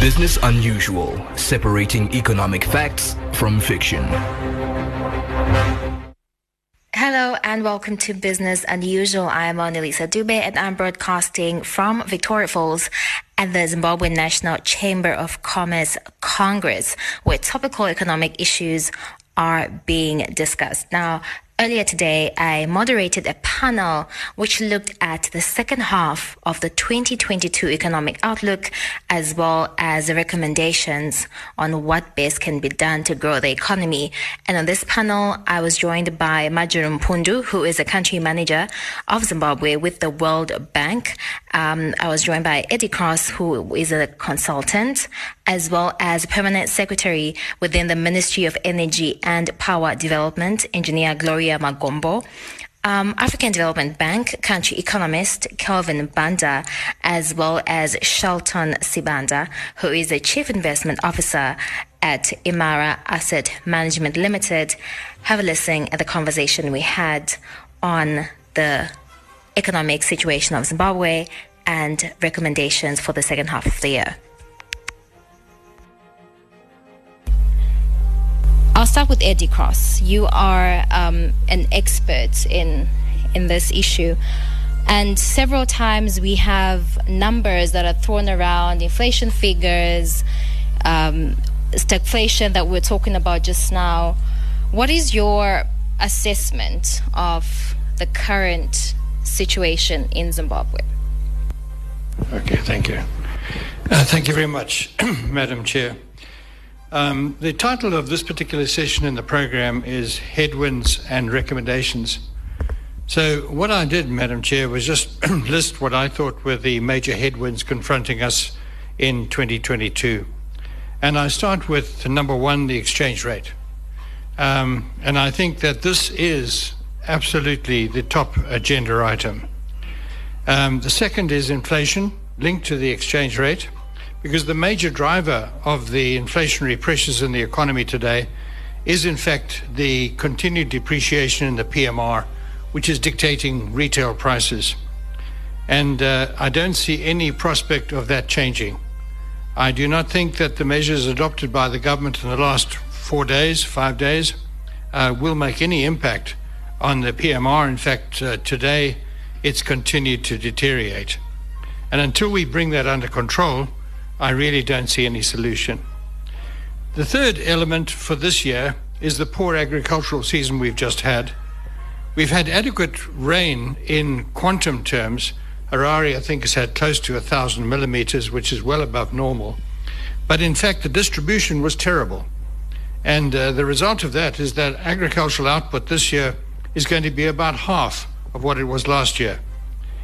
Business Unusual, separating economic facts from fiction. Hello and welcome to Business Unusual. I am Annalisa Dube and I'm broadcasting from Victoria Falls at the Zimbabwe National Chamber of Commerce Congress, where topical economic issues are being discussed. Now, Earlier today, I moderated a panel which looked at the second half of the 2022 economic outlook as well as recommendations on what best can be done to grow the economy. And on this panel, I was joined by Marjorie Mpundu, who is a country manager of Zimbabwe with the World Bank. Um, I was joined by Eddie Cross, who is a consultant, as well as permanent secretary within the Ministry of Energy and Power Development, engineer Gloria Magombo. Um, African Development Bank country economist Kelvin Banda, as well as Shelton Sibanda, who is the chief investment officer at Imara Asset Management Limited. Have a listen at the conversation we had on the economic situation of Zimbabwe and recommendations for the second half of the year. I'll start with Eddie Cross. You are um, an expert in in this issue, and several times we have numbers that are thrown around, inflation figures, um, stagflation that we're talking about just now. What is your assessment of the current situation in Zimbabwe? Okay, thank you. Uh, thank you very much, Madam Chair. Um, the title of this particular session in the program is Headwinds and Recommendations. So, what I did, Madam Chair, was just list what I thought were the major headwinds confronting us in 2022. And I start with number one, the exchange rate. Um, and I think that this is absolutely the top agenda item. Um, the second is inflation linked to the exchange rate, because the major driver of the inflationary pressures in the economy today is, in fact, the continued depreciation in the PMR, which is dictating retail prices. And uh, I don't see any prospect of that changing. I do not think that the measures adopted by the government in the last four days, five days, uh, will make any impact on the PMR. In fact, uh, today it's continued to deteriorate. And until we bring that under control, I really don't see any solution. The third element for this year is the poor agricultural season we've just had. We've had adequate rain in quantum terms. Harare, I think, has had close to a thousand millimeters, which is well above normal. But in fact, the distribution was terrible. And uh, the result of that is that agricultural output this year is going to be about half of what it was last year.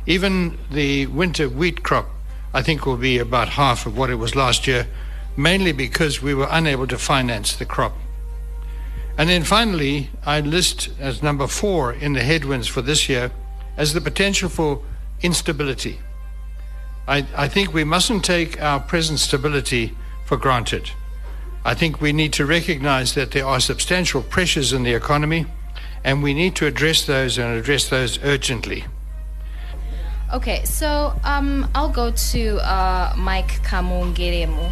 Even the winter wheat crop I think will be about half of what it was last year, mainly because we were unable to finance the crop. And then finally, I list as number four in the headwinds for this year as the potential for instability. I, I think we mustn't take our present stability for granted. I think we need to recognize that there are substantial pressures in the economy, and we need to address those and address those urgently. Okay, so um, I'll go to uh, Mike Kamungeremu.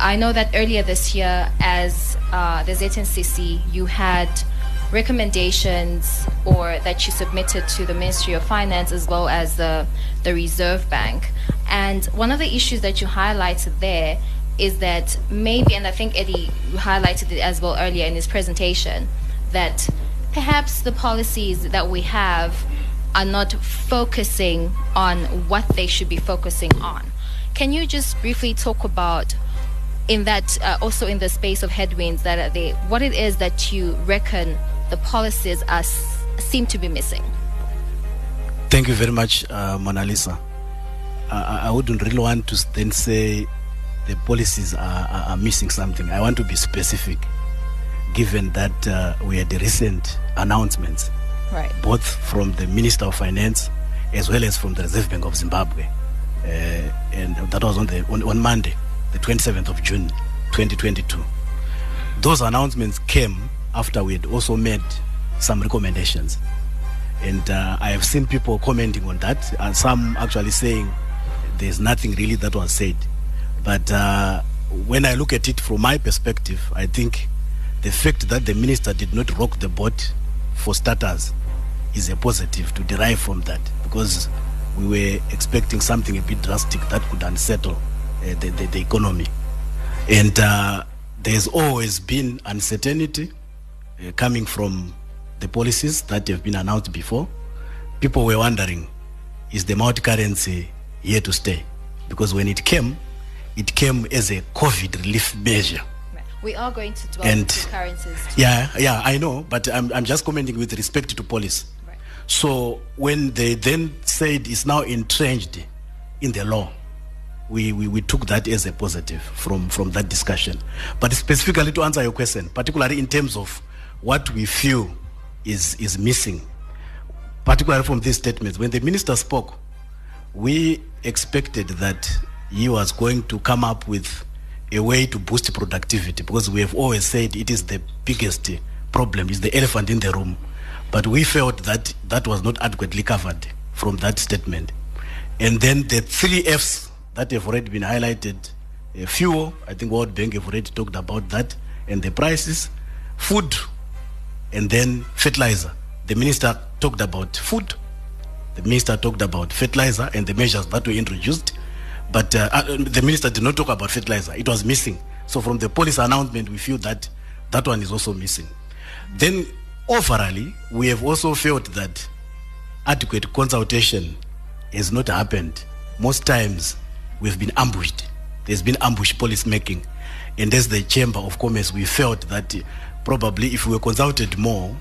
I know that earlier this year, as uh, the ZNCC, you had recommendations or that you submitted to the Ministry of Finance as well as the, the Reserve Bank. And one of the issues that you highlighted there is that maybe, and I think Eddie highlighted it as well earlier in his presentation, that perhaps the policies that we have are not focusing on what they should be focusing on. Can you just briefly talk about in that uh, also in the space of headwinds that what it is that you reckon the policies are seem to be missing? Thank you very much, uh, Mona Lisa. I, I wouldn't really want to then say the policies are, are missing something. I want to be specific, given that uh, we had the recent announcements right. both from the Minister of Finance as well as from the Reserve Bank of Zimbabwe. Uh, and that was on, the, on, on Monday, the 27th of June, 2022. Those announcements came after we had also made some recommendations. And uh, I have seen people commenting on that, and some actually saying there's nothing really that was said. But uh, when I look at it from my perspective, I think the fact that the minister did not rock the boat for starters is a positive to derive from that because we were expecting something a bit drastic that could unsettle uh, the, the, the, economy. And uh, there's always been uncertainty uh, coming from the policies that have been announced before. People were wondering, is the multi currency here to stay? Because when it came, it came as a COVID relief measure. We are going to dwell and currencies. Too. Yeah, yeah, I know, but I'm, I'm just commenting with respect to police. Right. So when they then said it's now entrenched in the law, we, we, we took that as a positive from, from that discussion. But specifically to answer your question, particularly in terms of what we feel is, is missing, particularly from these statements, when the minister spoke, we expected that he was going to come up with a way to boost productivity because we have always said it is the biggest problem, is the elephant in the room. But we felt that that was not adequately covered from that statement. And then the three F's that have already been highlighted uh, fuel, I think World Bank have already talked about that, and the prices, food, and then fertilizer. The minister talked about food, the minister talked about fertilizer and the measures that were introduced. But uh, uh, the minister did not talk about fertilizer. It was missing. So from the policy announcement, we feel that that one is also missing. Then overall, we have also felt that adequate consultation has not happened. Most times, we've been ambushed. There's been ambush policy making. And as the Chamber of Commerce, we felt that probably if we were consulted more,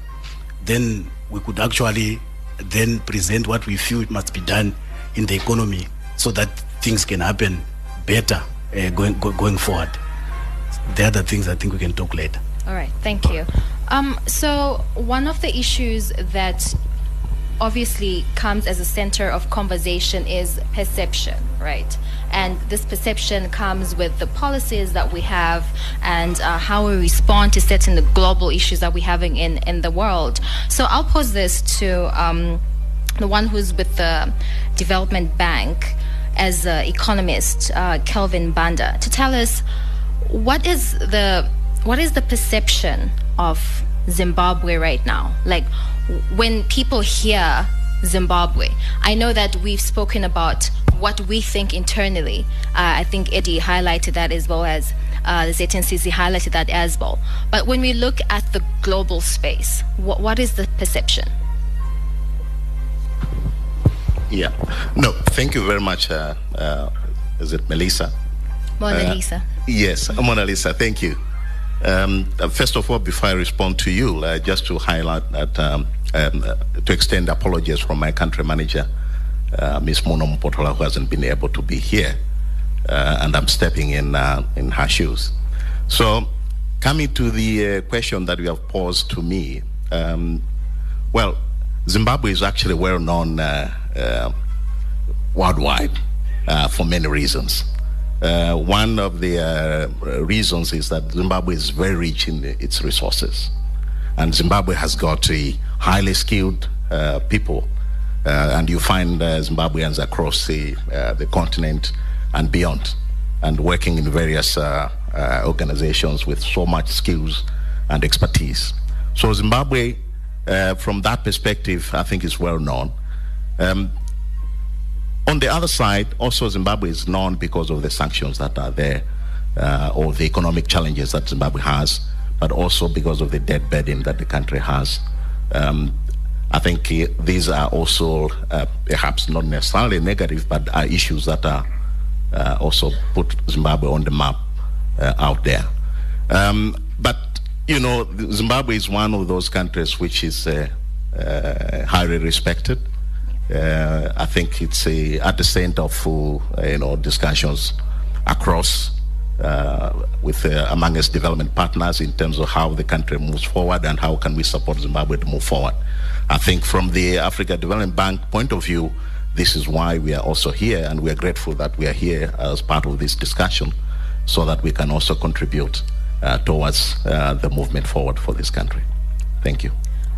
then we could actually then present what we feel must be done in the economy so that things can happen better uh, going go, going forward. The other things I think we can talk later. All right, thank you. Um, so one of the issues that obviously comes as a center of conversation is perception, right? And this perception comes with the policies that we have and uh, how we respond to certain global issues that we're having in, in the world. So I'll pose this to um, the one who's with the Development Bank as uh, economist uh, Kelvin Banda to tell us what is the what is the perception of Zimbabwe right now? Like when people hear Zimbabwe, I know that we've spoken about what we think internally. Uh, I think Eddie highlighted that as well as uh, ZNCC highlighted that as well. But when we look at the global space, what, what is the perception? Yeah. No, thank you very much. Uh, uh, is it Melissa? Mona uh, Lisa. yes, Mona Lisa. Thank you. Um, uh, first of all, before I respond to you, uh, just to highlight that, um, um, to extend apologies from my country manager, Ms. Moono Mupotola, who hasn't been able to be here, and I'm stepping in in her shoes. So, coming to the question that you have posed to me, um, well, Zimbabwe is actually well known uh, uh, worldwide uh, for many reasons. Uh, one of the uh, reasons is that Zimbabwe is very rich in its resources. And Zimbabwe has got a highly skilled uh, people. and you find Zimbabweans across the, the continent and beyond, and working in various organizations with so much skills and expertise. So Zimbabwe uh, from that perspective, I think is well known. Um, on the other side, also Zimbabwe is known because of the sanctions that are there, uh, or the economic challenges that Zimbabwe has, but also because of the debt burden that the country has. Um, I think uh, these are also uh, perhaps not necessarily negative, but are issues that are uh, also put Zimbabwe on the map uh, out there. Um, but you know, Zimbabwe is one of those countries which is highly respected. Uh, I think it's at the center of uh, you know discussions across uh, with uh, among its development partners in terms of how the country moves forward and how can we support Zimbabwe to move forward. I think from the Africa Development Bank point of view, this is why we are also here, and we are grateful that we are here as part of this discussion, so that we can also contribute uh, towards uh, the movement forward for this country. Thank you.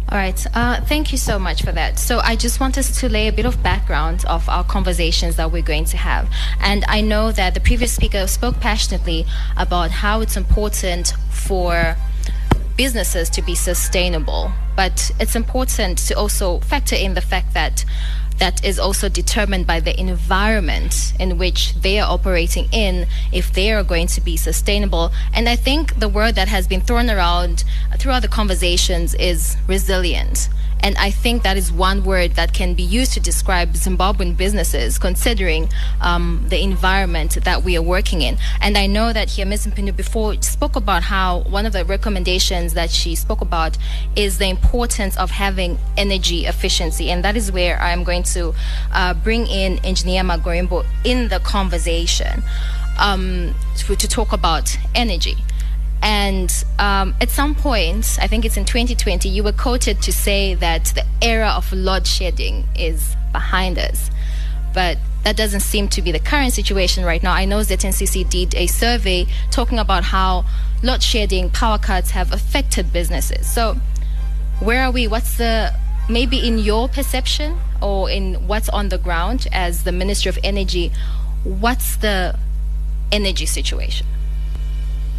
All right. Uh, thank you so much for that. So I just want us to lay a bit of background of our conversations that we're going to have. And I know that the previous speaker spoke passionately about how it's important for businesses to be sustainable, but it's important to also factor in the fact that that is also determined by the environment in which they are operating in if they are going to be sustainable. And I think the word that has been thrown around throughout the conversations is resilient. And I think that is one word that can be used to describe Zimbabwean businesses, considering um, the environment that we are working in. And I know that here, Ms. Mpundu before spoke about how one of the recommendations that she spoke about is the importance of having energy efficiency. And that is where I'm going to uh, bring in Engineer Magombo in the conversation um, to, to talk about energy. And um, at some point, I think it's in 2020, you were quoted to say that the era of load shedding is behind us. But that doesn't seem to be the current situation right now. I know that NCC did a survey talking about how load shedding, power cuts have affected businesses. So, where are we? What's the maybe in your perception or in what's on the ground as the Ministry of Energy? What's the energy situation?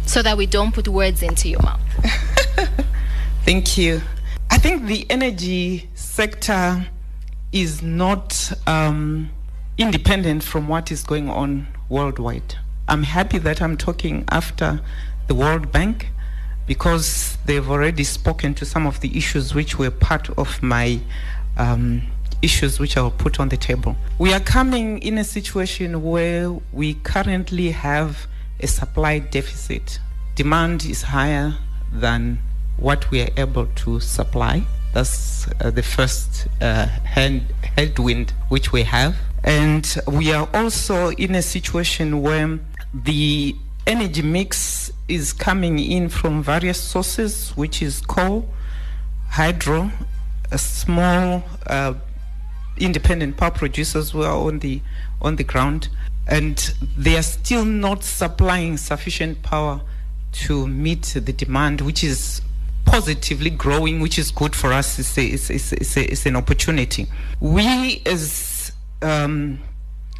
So that we don't put words into your mouth. Thank you. I think the energy sector is not um, independent from what is going on worldwide. I'm happy that I'm talking after the World Bank because they've already spoken to some of the issues which were part of my um, issues which I'll put on the table. We are coming in a situation where we currently have a supply deficit. Demand is higher than what we are able to supply. That's uh, the first uh, hand, headwind which we have. And we are also in a situation where the energy mix is coming in from various sources, which is coal, hydro, small uh, independent power producers who are on the on the ground, and they are still not supplying sufficient power to meet the demand, which is positively growing, which is good for us. It's, a, it's, it's, it's, a, it's an opportunity. We, as um,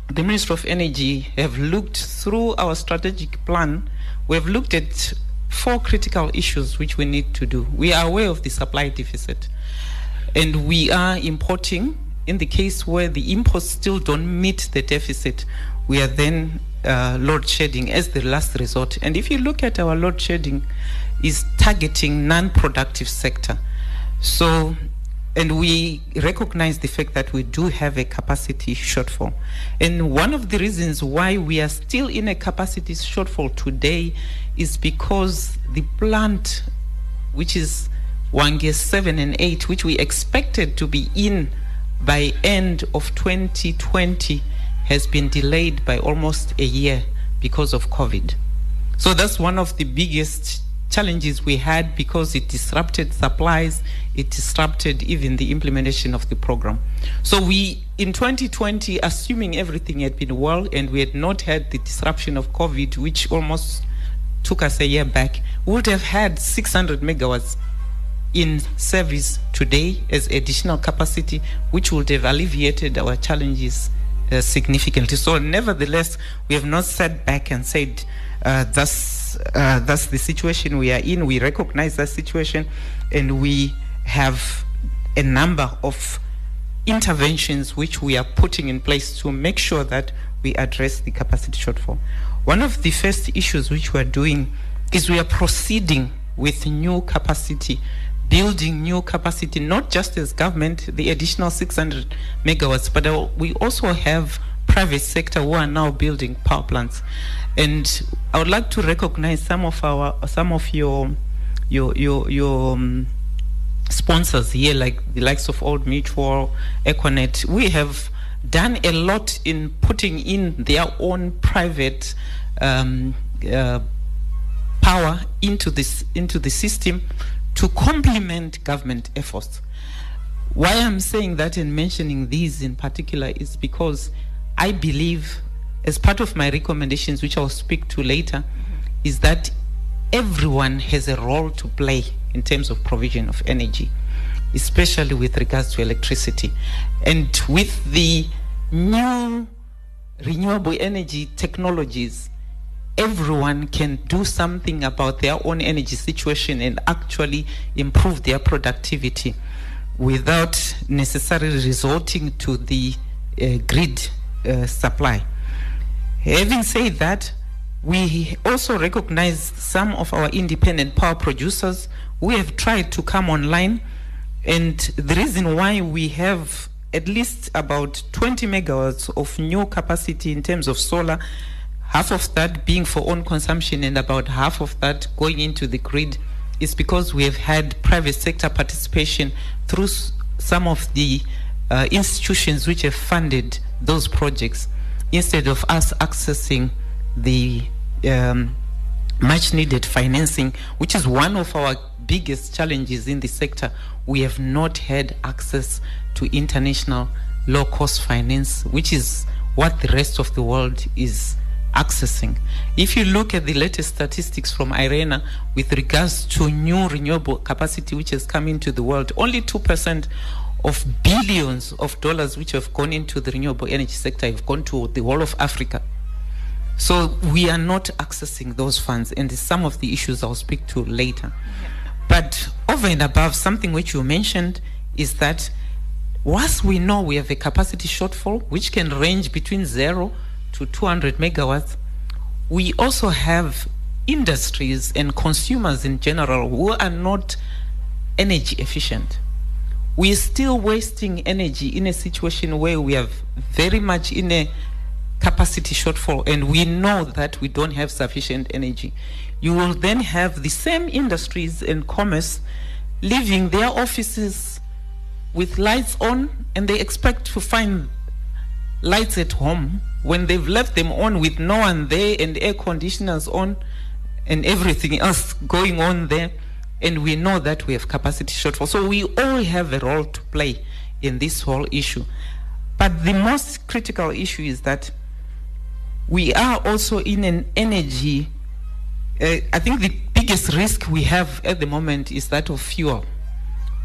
the Minister of Energy, have looked through our strategic plan. We have looked at four critical issues which we need to do. We are aware of the supply deficit, and we are importing. In the case where the imports still don't meet the deficit, we are then uh, load shedding as the last resort. And if you look at our load shedding, is targeting non-productive sector. So, and we recognize the fact that we do have a capacity shortfall. And one of the reasons why we are still in a capacity shortfall today is because the plant, which is Hwange 7 and 8, which we expected to be in by end of 2020, has been delayed by almost a year because of COVID. So that's one of the biggest challenges we had because it disrupted supplies, it disrupted even the implementation of the program. So we, in 2020, assuming everything had been well and we had not had the disruption of COVID, which almost took us a year back, would have had 600 megawatts in service today as additional capacity, which would have alleviated our challenges uh, significantly. So, nevertheless, we have not sat back and said, uh, that's, uh, that's the situation we are in. We recognize that situation and we have a number of interventions which we are putting in place to make sure that we address the capacity shortfall. One of the first issues which we are doing is we are proceeding with new capacity building new capacity, not just as government, the additional 600 megawatts, but uh, we also have private sector who are now building power plants. And I would like to recognize some of our, some of your, your, your, your um, sponsors here, like the likes of Old Mutual, Econet. We have done a lot in putting in their own private um, uh, power into this into the system to complement government efforts. Why I'm saying that and mentioning these in particular is because I believe, as part of my recommendations, which I'll speak to later, is that everyone has a role to play in terms of provision of energy. especially with regards to electricity. And with the new renewable energy technologies, everyone can do something about their own energy situation and actually improve their productivity without necessarily resorting to the uh, grid uh, supply. Having said that, we also recognize some of our independent power producers who have tried to come online. And the reason why we have at least about 20 megawatts of new capacity in terms of solar, half of that being for own consumption and about half of that going into the grid, is because we have had private sector participation through some of the uh, institutions which have funded those projects instead of us accessing the um, much needed financing, which is one of our biggest challenges in the sector. We have not had access to international low cost finance, which is what the rest of the world is accessing. If you look at the latest statistics from IRENA with regards to new renewable capacity which has come into the world, only 2% of billions of dollars which have gone into the renewable energy sector have gone to the whole of Africa. So we are not accessing those funds, and some of the issues I'll speak to later. But over and above, something which you mentioned is that once we know we have a capacity shortfall, which can range between zero to 200 megawatts, we also have industries and consumers in general who are not energy efficient. We are still wasting energy in a situation where we are very much in a capacity shortfall and we know that we don't have sufficient energy. You will then have the same industries and commerce leaving their offices with lights on and they expect to find lights at home when they've left them on with no one there and air conditioners on and everything else going on there and we know that we have capacity shortfall. So we all have a role to play in this whole issue. But the most critical issue is that we are also in an energy uh, i think the biggest risk we have at the moment is that of fuel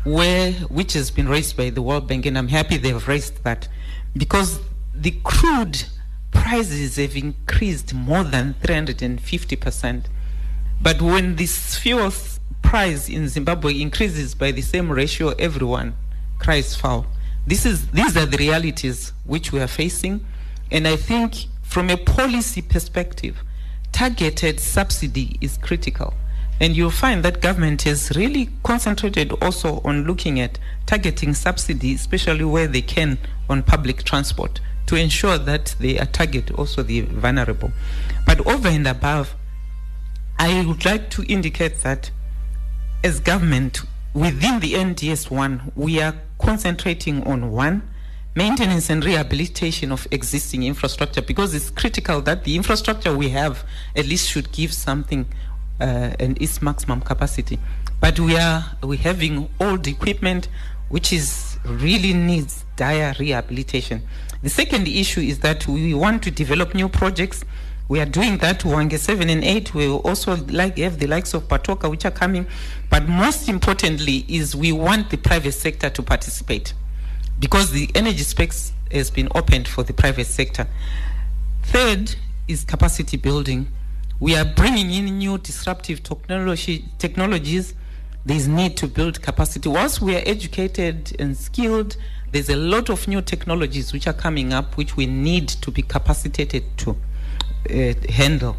where which has been raised by the World Bank, and I'm happy they have raised that because the crude prices have increased more than 350 percent. But when this fuel price in Zimbabwe increases by the same ratio, everyone cries foul. This is these are the realities which we are facing, and I think from a policy perspective, targeted subsidy is critical. And you'll find that government has really concentrated also on looking at targeting subsidy, especially where they can on public transport, to ensure that they are target also the vulnerable. But over and above, I would like to indicate that as government, within the NDS1, we are concentrating on one, maintenance and rehabilitation of existing infrastructure because it's critical that the infrastructure we have at least should give something uh, and its maximum capacity. But we are we having old equipment which is really needs dire rehabilitation. The second issue is that we want to develop new projects. We are doing that to Hwange 7 and 8. We also like have the likes of Batoka which are coming. But most importantly is we want the private sector to participate because the energy specs has been opened for the private sector. Third is capacity building. We are bringing in new disruptive technology, technologies. There's need to build capacity. Once we are educated and skilled, there's a lot of new technologies which are coming up which we need to be capacitated to uh, handle.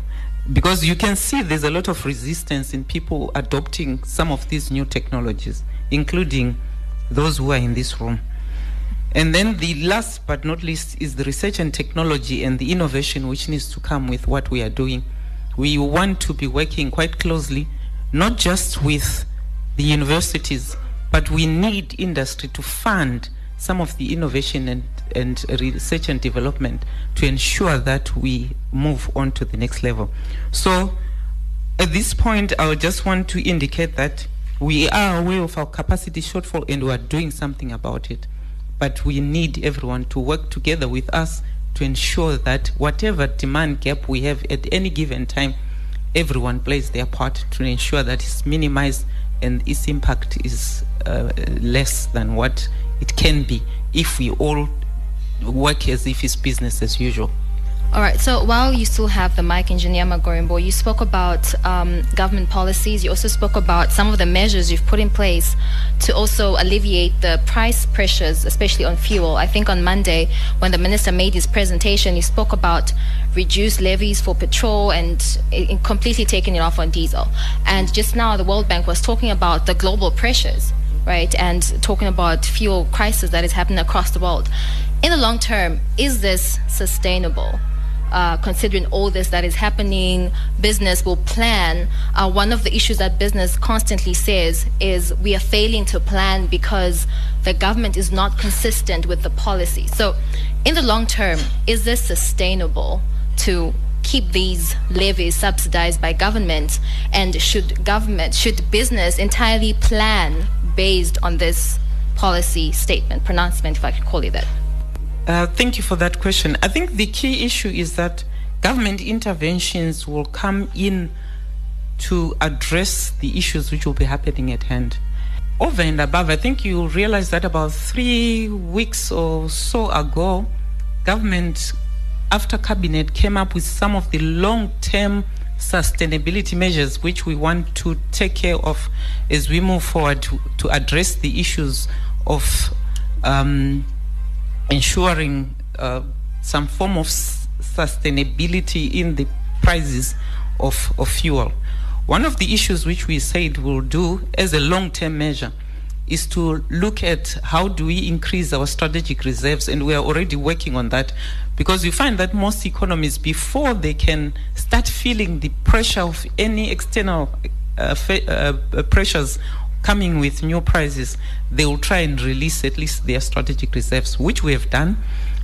Because you can see there's a lot of resistance in people adopting some of these new technologies, including those who are in this room. And then the last but not least is the research and technology and the innovation which needs to come with what we are doing. We want to be working quite closely, not just with the universities, but we need industry to fund some of the innovation and, and research and development to ensure that we move on to the next level. So at this point, I just want to indicate that we are aware of our capacity shortfall and we are doing something about it. But we need everyone to work together with us to ensure that whatever demand gap we have at any given time, everyone plays their part to ensure that it's minimized and its impact is uh, less than what it can be if we all work as if it's business as usual. All right. So while you still have the mic, Engineer Magombo, you spoke about um, government policies. You also spoke about some of the measures you've put in place to also alleviate the price pressures, especially on fuel. I think on Monday, when the minister made his presentation, he spoke about reduced levies for petrol and completely taking it off on diesel. And just now, the World Bank was talking about the global pressures right? And talking about fuel crisis that is happening across the world. In the long term, is this sustainable? Uh, considering all this that is happening, business will plan. Uh, one of the issues that business constantly says is we are failing to plan because the government is not consistent with the policy. So, in the long term, is this sustainable to keep these levies subsidized by government? And should government, should business entirely plan based on this policy statement, pronouncement, if I can call it that? Uh, thank you for that question. I think the key issue is that government interventions will come in to address the issues which will be happening at hand. Over and above, I think you realize that about three weeks or so ago, government, after cabinet, came up with some of the long term sustainability measures which we want to take care of as we move forward to, to address the issues of um, ensuring uh, some form of s- sustainability in the prices of, of fuel. One of the issues which we said we'll do as a long term measure is to look at how do we increase our strategic reserves and we are already working on that because we find that most economies before they can start feeling the pressure of any external uh, fa- uh, pressures coming with new prices, they will try and release at least their strategic reserves, which we have done.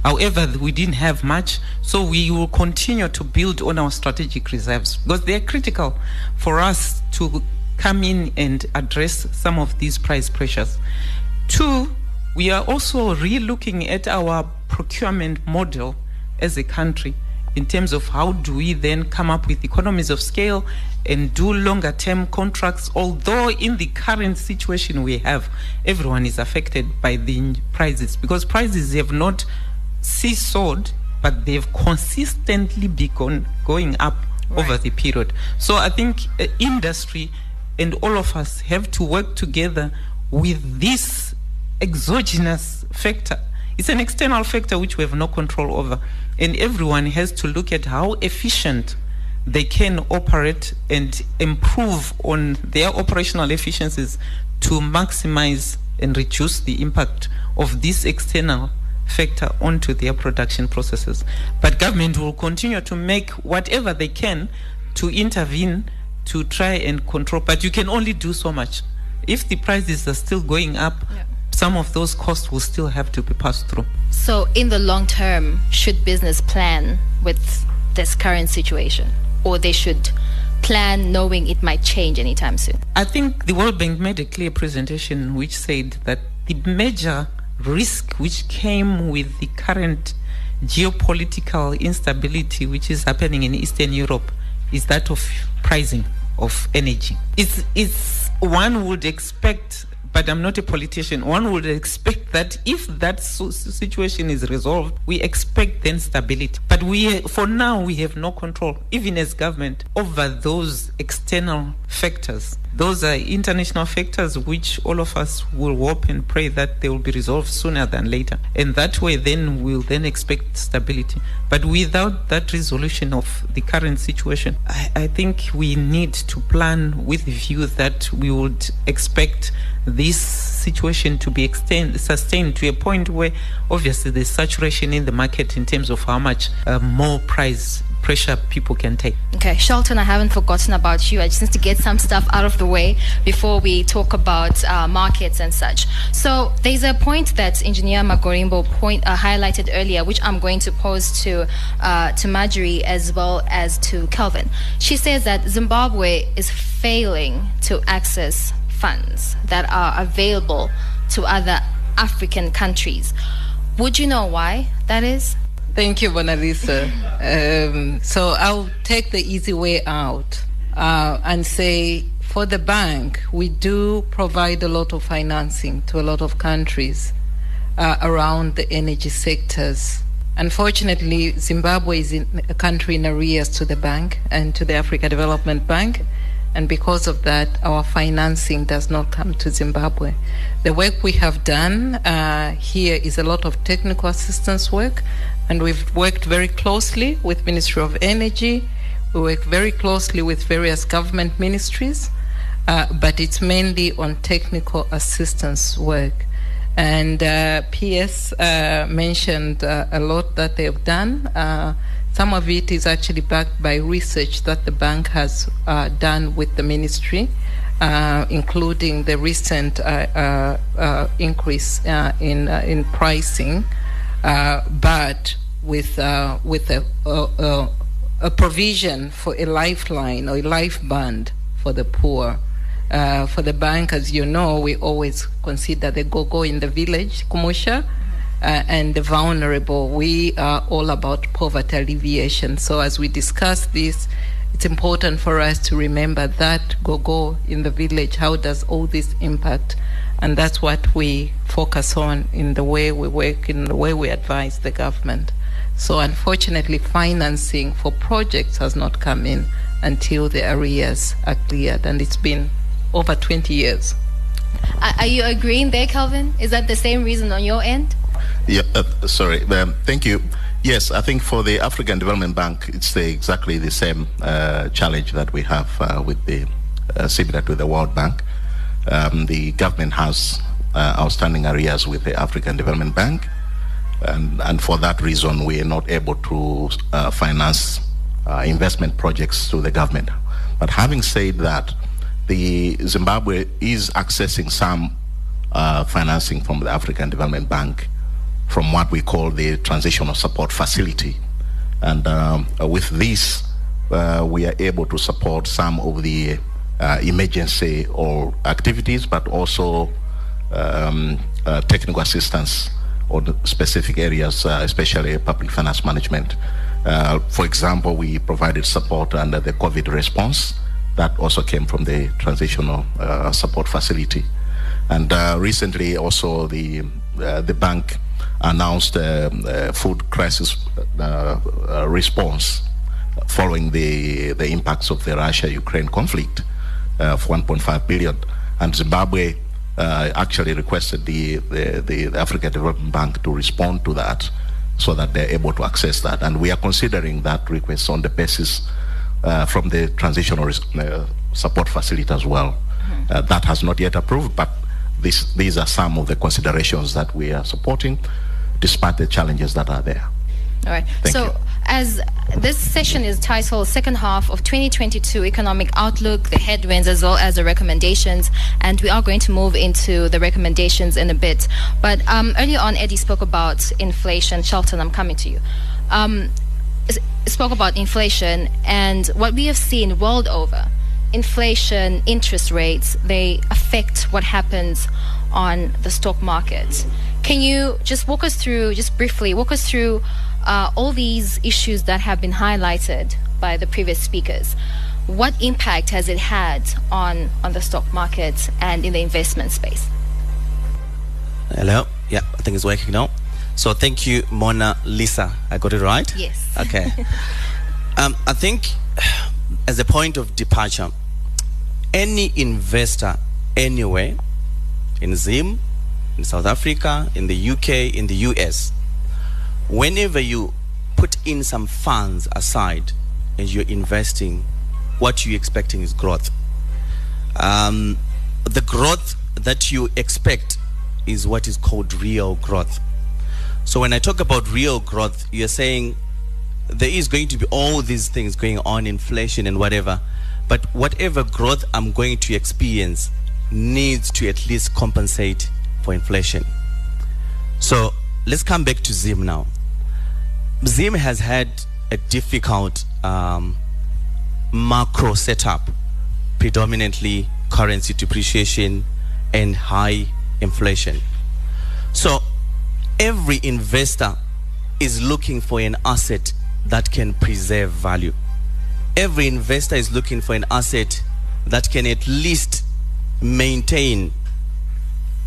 However, we didn't have much, so we will continue to build on our strategic reserves because they are critical for us to come in and address some of these price pressures. Two, we are also re-looking at our procurement model as a country in terms of how do we then come up with economies of scale and do longer term contracts although in the current situation we have everyone is affected by the prices because prices have not seesawed but they've consistently been going up right. over the period so i think uh, industry and all of us have to work together with this exogenous factor it's an external factor which we have no control over. And everyone has to look at how efficient they can operate and improve on their operational efficiencies to maximize and reduce the impact of this external factor onto their production processes. But government will continue to make whatever they can to intervene to try and control. But you can only do so much. If the prices are still going up, yeah some of those costs will still have to be passed through. So, in the long term, should business plan with this current situation, or they should plan knowing it might change anytime soon? I think the World Bank made a clear presentation which said that the major risk which came with the current geopolitical instability which is happening in Eastern Europe is that of pricing of energy. It's, it's one would expect but I'm not a politician. One would expect that if that situation is resolved, we expect then stability. But we, for now, we have no control, even as government, over those external factors. Those are international factors which all of us will hope and pray that they will be resolved sooner than later. And that way, then we'll then expect stability. But without that resolution of the current situation, I, I think we need to plan with the view that we would expect this situation to be extend, sustained to a point where obviously there's saturation in the market in terms of how much uh, more price pressure people can take. Okay, Shelton, I haven't forgotten about you. I just need to get some stuff out of the way before we talk about uh, markets and such. So there's a point that Engineer Magombo point uh, highlighted earlier, which I'm going to pose to uh, to Marjorie as well as to Kelvin. She says that Zimbabwe is failing to access funds that are available to other African countries. Would you know why that is? Thank you, Mona Lisa. Um, so I'll take the easy way out uh, and say for the bank, we do provide a lot of financing to a lot of countries uh, around the energy sectors. Unfortunately, Zimbabwe is a country in arrears to the bank and to the Africa Development Bank, and because of that, our financing does not come to Zimbabwe. The work we have done uh, here is a lot of technical assistance work, and we've worked very closely with Ministry of Energy. We work very closely with various government ministries uh, but it's mainly on technical assistance work. And uh, PS uh, mentioned uh, a lot that they've done. Uh, some of it is actually backed by research that the bank has uh, done with the ministry, uh, including the recent uh, increase in in pricing, but with with a, a, a provision for a lifeline or a life band for the poor. Uh, for the bank, as you know, we always consider the go-go in the village, Kumusha, uh, and the vulnerable. We are all about poverty alleviation. So as we discuss this, it's important for us to remember that go-go in the village. How does all this impact? And that's what we focus on in the way we work, in the way we advise the government. So unfortunately, financing for projects has not come in until the arrears are cleared, and it's been over 20 years. Are you agreeing there, Calvin? Is that the same reason on your end? Yeah, uh, sorry. Um, thank you. Yes, I think for the African Development Bank, it's the, exactly the same uh, challenge that we have uh, with the uh, similar to the World Bank. Um, the government has uh, outstanding arrears with the African Development Bank, and, and for that reason, we are not able to uh, finance investment projects to the government. But having said that, the Zimbabwe is accessing some financing from the African Development Bank from what we call the Transitional Support Facility. And um, with this, uh, we are able to support some of the uh, emergency or activities, but also um, uh, technical assistance on specific areas, uh, especially public finance management. Uh, for example, we provided support under the COVID response that also came from the transitional uh, support facility. And uh, recently, also the uh, the bank announced a, a food crisis uh, uh, response following the the impacts of the Russia-Ukraine conflict of 1.5 billion. And Zimbabwe actually requested the, the, the African Development Bank to respond to that so that they're able to access that. And we are considering that request on the basis uh, from the transitional uh, support facility as well. Mm-hmm. Uh, that has not yet approved, but this, these are some of the considerations that we are supporting, despite the challenges that are there. All right. Thank so, you. as this session is titled Second Half of 2022 Economic Outlook, the headwinds, as well as the recommendations, and we are going to move into the recommendations in a bit. But um, earlier on, Eddie spoke about inflation. Shelton, I'm coming to you. Um, spoke about inflation and what we have seen world over inflation interest rates they affect what happens on the stock market can you just walk us through just briefly walk us through uh, all these issues that have been highlighted by the previous speakers what impact has it had on on the stock market and in the investment space hello yeah i think it's working now so thank you, Mona Lisa. I got it right? Yes. Okay. um, I think as a point of departure, any investor anywhere in Zim, in South Africa, in the UK, in the US, whenever you put in some funds aside and you're investing, what you're expecting is growth. Um, the growth that you expect is what is called real growth. So when I talk about real growth, you're saying there is going to be all these things going on, inflation and whatever. But whatever growth I'm going to experience needs to at least compensate for inflation. So let's come back to Zim now. Zim has had a difficult um, macro setup, predominantly currency depreciation and high inflation. So every investor is looking for an asset that can preserve value. Every investor is looking for an asset that can at least maintain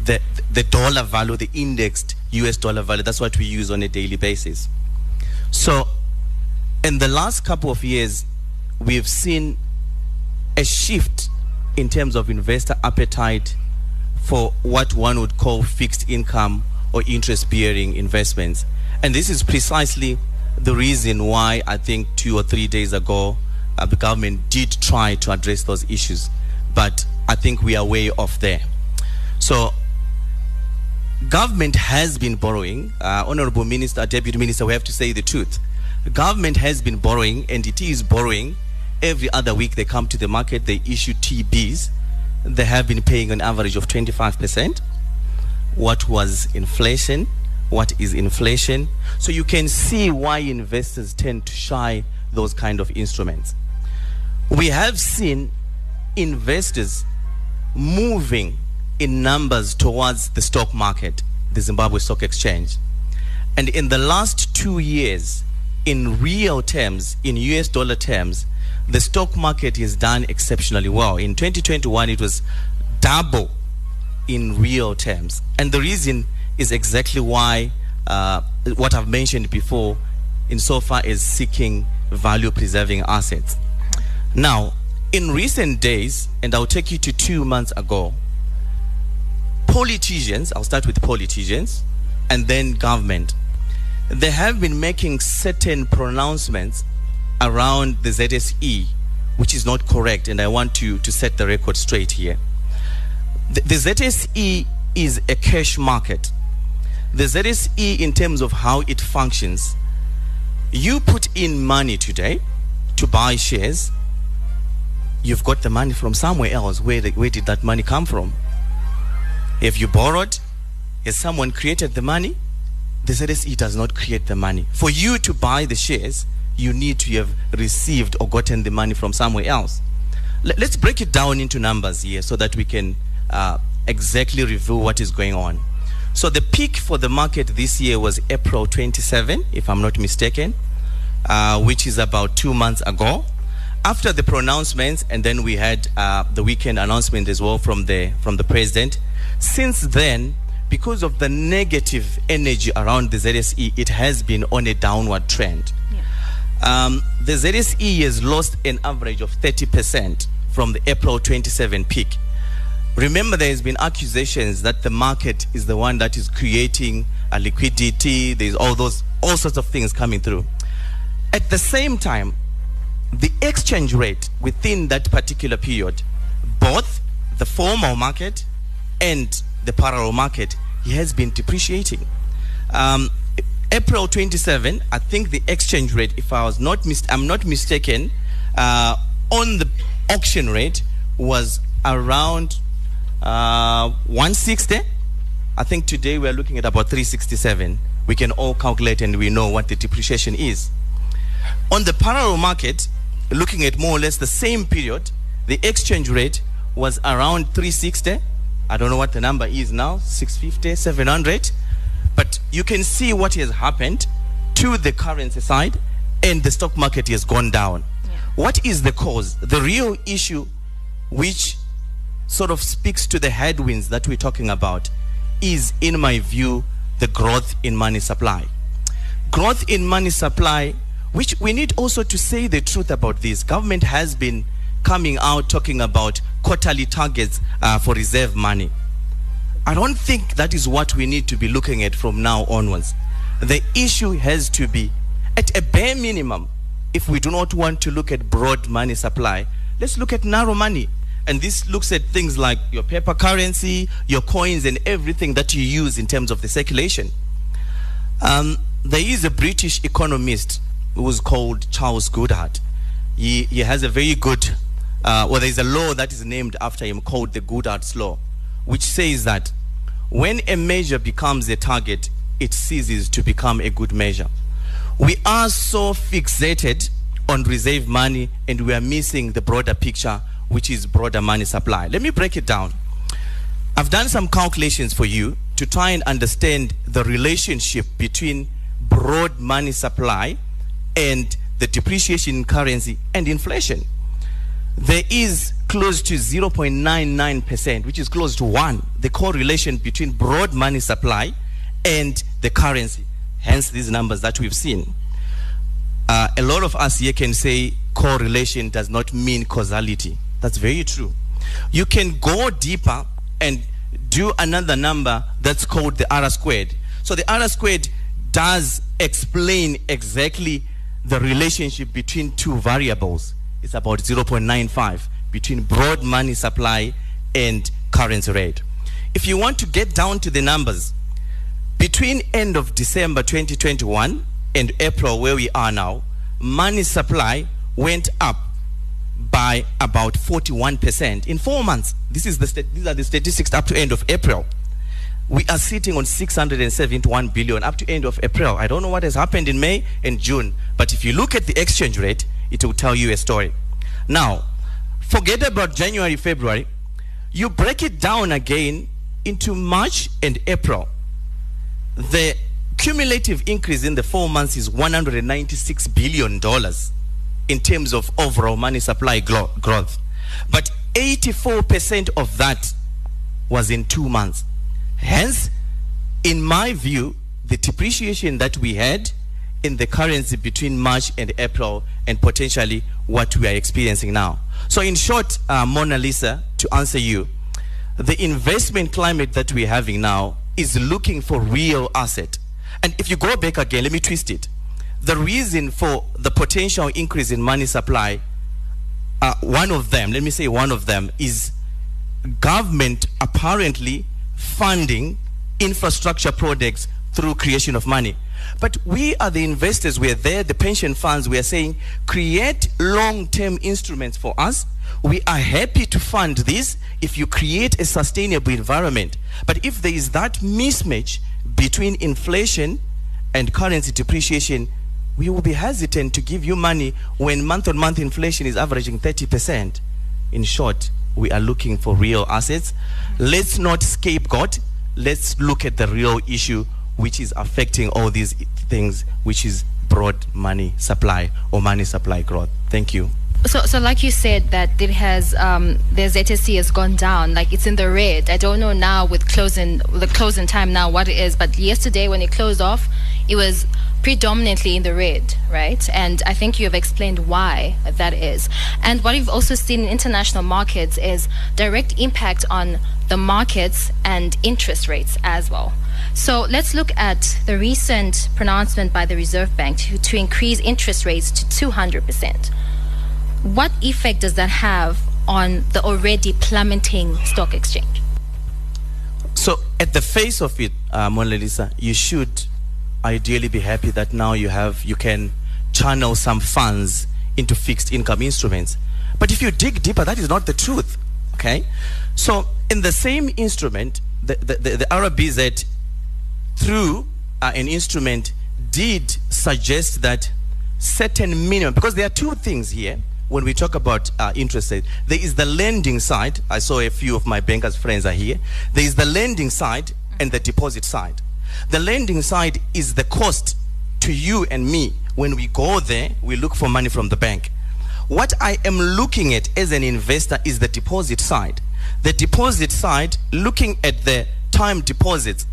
the, the dollar value, the indexed US dollar value. That's what we use on a daily basis. So, in the last couple of years, we've seen a shift in terms of investor appetite for what one would call fixed income or interest bearing investments. And this is precisely the reason why I think two or three days ago uh, the government did try to address those issues. But I think we are way off there. So government has been borrowing. Uh, Honorable Minister, Deputy Minister, we have to say the truth. Government has been borrowing and it is borrowing. Every other week they come to the market, they issue TBs. They have been paying an average of 25%. What was inflation? What is inflation? So you can see why investors tend to shy those kind of instruments. We have seen investors moving in numbers towards the stock market, the Zimbabwe Stock Exchange. And in the last two years, in real terms, in US dollar terms, the stock market has done exceptionally well. In 2021, it was double in real terms. And the reason is exactly why uh, what I've mentioned before, insofar as seeking value preserving assets. Now, in recent days, and I'll take you to two months ago, politicians, I'll start with politicians, and then government, they have been making certain pronouncements around the ZSE, which is not correct, and I want to, to set the record straight here. The, the ZSE is a cash market. The ZSE, in terms of how it functions, you put in money today to buy shares, you've got the money from somewhere else. Where, where did that money come from? If you borrowed, if someone created the money? The ZSE does not create the money. For you to buy the shares, you need to have received or gotten the money from somewhere else. Let's break it down into numbers here so that we can uh, exactly review what is going on. So the peak for the market this year was April 27, if I'm not mistaken, uh, which is about two months ago. After the pronouncements, and then we had uh, the weekend announcement as well from the from the president. Since then, because of the negative energy around the ZSE, it has been on a downward trend. Um, the ZSE has lost an average of 30% from the April 27 peak. Remember, there has been accusations that the market is the one that is creating a liquidity. There's all those, all sorts of things coming through. At the same time, the exchange rate within that particular period, both the formal market and the parallel market, has been depreciating. Um, April 27, I think the exchange rate, if I was not mis- I'm not mistaken, uh, on the auction rate was around uh, 160. I think today we're looking at about 367. We can all calculate and we know what the depreciation is. On the parallel market, looking at more or less the same period, the exchange rate was around 360. I don't know what the number is now, 650, 700. But you can see what has happened to the currency side and the stock market has gone down. Yeah. What is the cause? The real issue which sort of speaks to the headwinds that we're talking about is, in my view, the growth in money supply. Growth in money supply, which we need also to say the truth about this. Government has been coming out talking about quarterly targets uh, for reserve money. I don't think that is what we need to be looking at from now onwards. The issue has to be, at a bare minimum, if we do not want to look at broad money supply, let's look at narrow money. And this looks at things like your paper currency, your coins, and everything that you use in terms of the circulation. Um, there is a British economist who's called Charles Goodhart. He, he has a very good, uh, well, there's a law that is named after him called the Goodhart's Law, which says that when a measure becomes a target, it ceases to become a good measure. We are so fixated on reserve money and we are missing the broader picture which is broader money supply. Let me break it down. I've done some calculations for you to try and understand the relationship between broad money supply and the depreciation in currency and inflation. There is close to 0.99%, which is close to 1, the correlation between broad money supply and the currency. Hence, these numbers that we've seen. Uh, a lot of us here can say correlation does not mean causality. That's very true. You can go deeper and do another number that's called the R squared. So the R squared does explain exactly the relationship between two variables. It's about 0.95 between broad money supply and currency rate. If you want to get down to the numbers, between end of December 2021 and April where we are now, money supply went up by about 41% in four months. This is the these are the statistics up to end of April. We are sitting on 671 billion up to end of April. I don't know what has happened in May and June, but if you look at the exchange rate, it will tell you a story. Now, forget about January, February. You break it down again into March and April. The cumulative increase in the four months is 196 billion dollars in terms of overall money supply growth. But 84% of that was in two months. Hence, in my view, the depreciation that we had in the currency between March and April and potentially what we are experiencing now. So in short, uh, Mona Lisa, to answer you, the investment climate that we're having now is looking for real asset. And if you go back again, let me twist it the reason for the potential increase in money supply, uh, one of them, let me say one of them, is government apparently funding infrastructure projects through creation of money. But we are the investors, we are there, the pension funds, we are saying create long term instruments for us. We are happy to fund this if you create a sustainable environment. But if there is that mismatch between inflation and currency depreciation, we will be hesitant to give you money when month on month inflation is averaging 30%. In short, we are looking for real assets. Let's not scapegoat. Let's look at the real issue which is affecting all these things, which is broad money supply or money supply growth. Thank you. So, so like you said, that it has um, the ZSE has gone down, like it's in the red. I don't know now with closing the closing time now what it is, but yesterday when it closed off, it was predominantly in the red, right? And I think you have explained why that is. And what we've also seen in international markets is direct impact on the markets and interest rates as well. So let's look at the recent pronouncement by the Reserve Bank to, to increase interest rates to 200%. What effect does that have on the already plummeting stock exchange? So, at the face of it, uh, Mona Lisa, you should ideally be happy that now you have you can channel some funds into fixed income instruments. But if you dig deeper, that is not the truth. Okay? So in the same instrument, the, the, the, the RBZ through uh, an instrument did suggest that certain minimum because there are two things here when we talk about uh, interest rate. There is the lending side. I saw a few of my bankers' friends are here. There is the lending side and the deposit side. The lending side is the cost to you and me. When we go there, we look for money from the bank. What I am looking at as an investor is the deposit side. The deposit side, looking at the time deposits,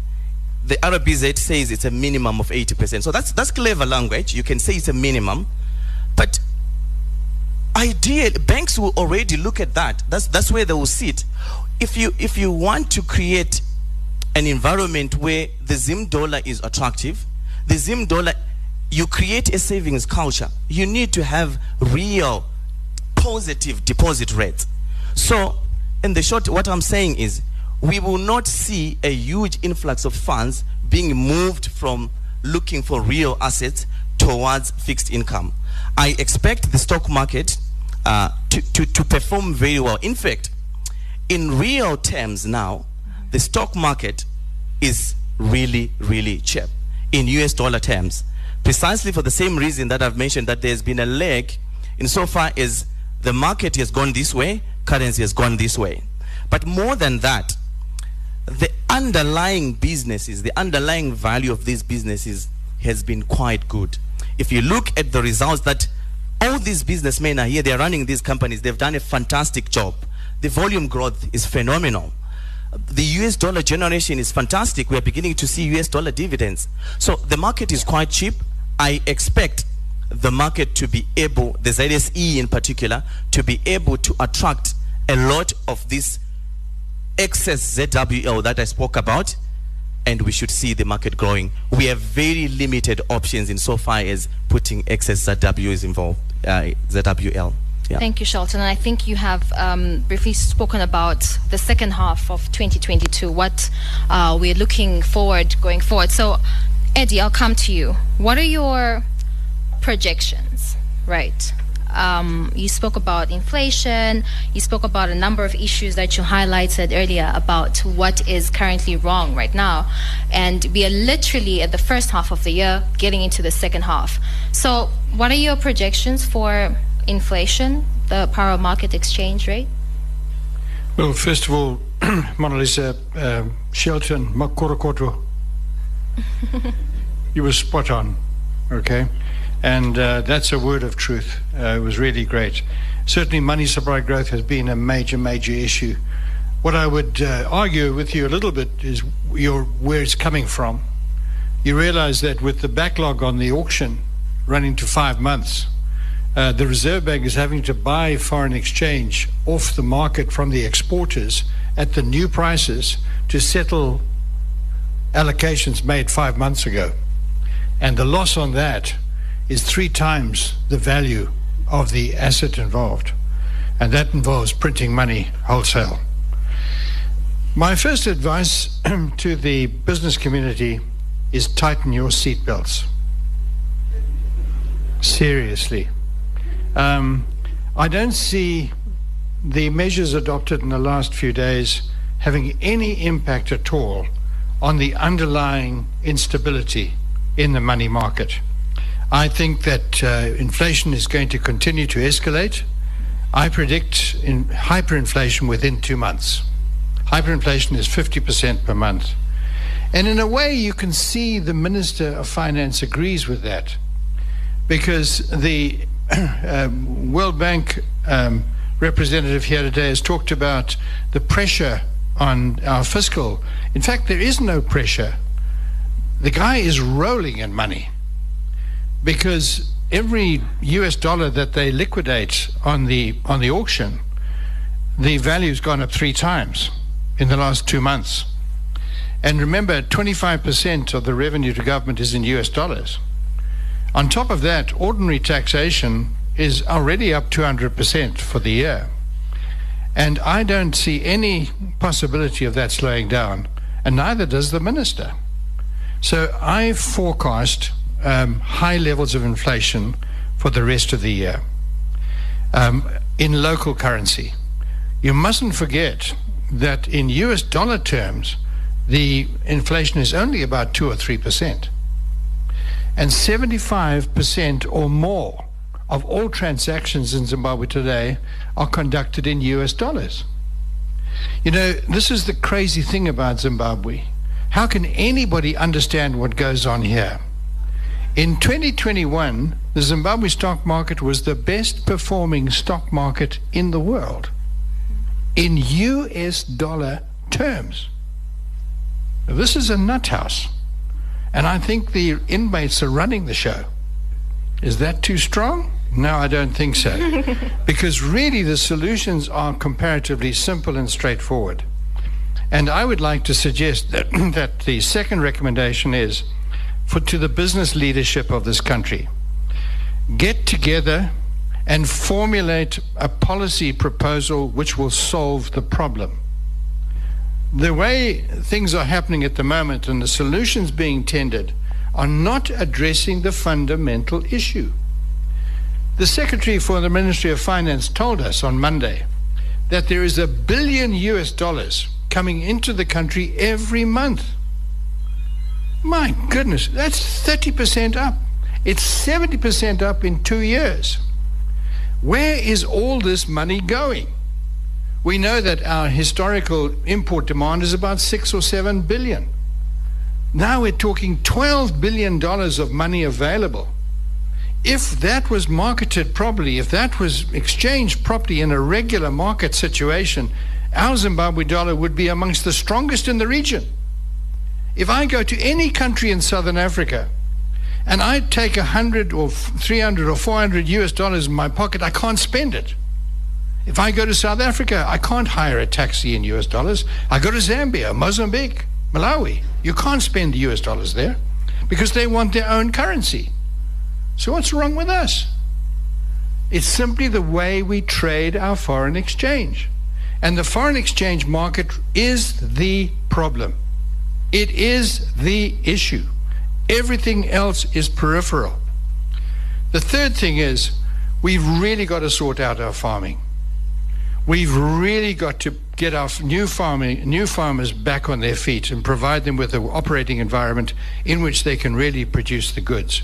the RBZ says it's a minimum of 80%. So that's, that's clever language. You can say it's a minimum. But ideal banks will already look at that. That's, that's where they will sit. If you, if you want to create an environment where the Zim dollar is attractive, the Zim dollar, you create a savings culture. You need to have real positive deposit rates. So, in the short, what I'm saying is we will not see a huge influx of funds being moved from looking for real assets towards fixed income. I expect the stock market uh, to, to, to perform very well. In fact, in real terms now, the stock market is really, really cheap in US dollar terms. Precisely for the same reason that I've mentioned that there's been a lag insofar as the market has gone this way, currency has gone this way. But more than that, the underlying businesses, the underlying value of these businesses has been quite good. If you look at the results that all these businessmen are here, they're running these companies, they've done a fantastic job. the volume growth is phenomenal. The US dollar generation is fantastic. We are beginning to see US dollar dividends. So the market is quite cheap. I expect the market to be able, the ZSE in particular, to be able to attract a lot of this excess ZWL that I spoke about, and we should see the market growing. We have very limited options insofar as putting excess ZW is involved, uh, ZWL. Yeah. Thank you, Shelton. I think you have um, briefly spoken about the second half of 2022, what uh, we're looking forward going forward. So, Eddie, I'll come to you. What are your projections, right? Um, you spoke about inflation. You spoke about a number of issues that you highlighted earlier about what is currently wrong right now. And we are literally at the first half of the year, getting into the second half. So, what are your projections for inflation, the power market exchange rate? Well, first of all, Mona Lisa, uh, Shelton, Makorokoto, you were spot on, okay? And uh, that's a word of truth. Uh, it was really great. Certainly, money supply growth has been a major, major issue. What I would uh, argue with you a little bit is your, where it's coming from. You realize that with the backlog on the auction running to five months, uh, the Reserve Bank is having to buy foreign exchange off the market from the exporters at the new prices to settle allocations made five months ago. And the loss on that is three times the value of the asset involved. And that involves printing money wholesale. My first advice to the business community is tighten your seatbelts. Seriously. Um, I don't see the measures adopted in the last few days having any impact at all on the underlying instability in the money market. I think that uh, inflation is going to continue to escalate. I predict in hyperinflation within two months. Hyperinflation is 50% per month. And in a way, you can see the Minister of Finance agrees with that because the um, World Bank um, representative here today has talked about the pressure on our fiscal. In fact, there is no pressure. The guy is rolling in money because every US dollar that they liquidate on the on the auction, the value's gone up three times in the last two months. And remember, 25% of the revenue to government is in US dollars. On top of that, ordinary taxation is already up 200% for the year. And I don't see any possibility of that slowing down, and neither does the minister. So I forecast um, high levels of inflation for the rest of the year um, in local currency. You mustn't forget that in US dollar terms, the inflation is only about 2 or 3%. And 75% or more of all transactions in Zimbabwe today are conducted in US dollars. You know, this is the crazy thing about Zimbabwe. How can anybody understand what goes on here? In 2021, the Zimbabwe stock market was the best performing stock market in the world in US dollar terms. This is a nut house. And I think the inmates are running the show. Is that too strong? No, I don't think so. because really the solutions are comparatively simple and straightforward. And I would like to suggest that, that the second recommendation is for to the business leadership of this country. Get together and formulate a policy proposal which will solve the problem. The way things are happening at the moment and the solutions being tendered are not addressing the fundamental issue. The Secretary for the Ministry of Finance told us on Monday that there is a billion US dollars coming into the country every month my goodness, that's 30% up. It's 70% up in two years. Where is all this money going? We know that our historical import demand is about six or seven billion. Now we're talking $12 billion of money available. if that was marketed properly, if that was exchanged properly in a regular market situation, our Zimbabwe dollar would be amongst the strongest in the region. If I go to any country in southern Africa and I take a hundred or three hundred or four hundred US dollars in my pocket, I can't spend it. If I go to South Africa, I can't hire a taxi in US dollars. I go to Zambia, Mozambique, Malawi. You can't spend US dollars there because they want their own currency. So what's wrong with us? It's simply the way we trade our foreign exchange. And the foreign exchange market is the problem. It is the issue. Everything else is peripheral. The third thing is we've really got to sort out our farming. We've really got to get our new farming, new farmers back on their feet and provide them with an operating environment in which they can really produce the goods.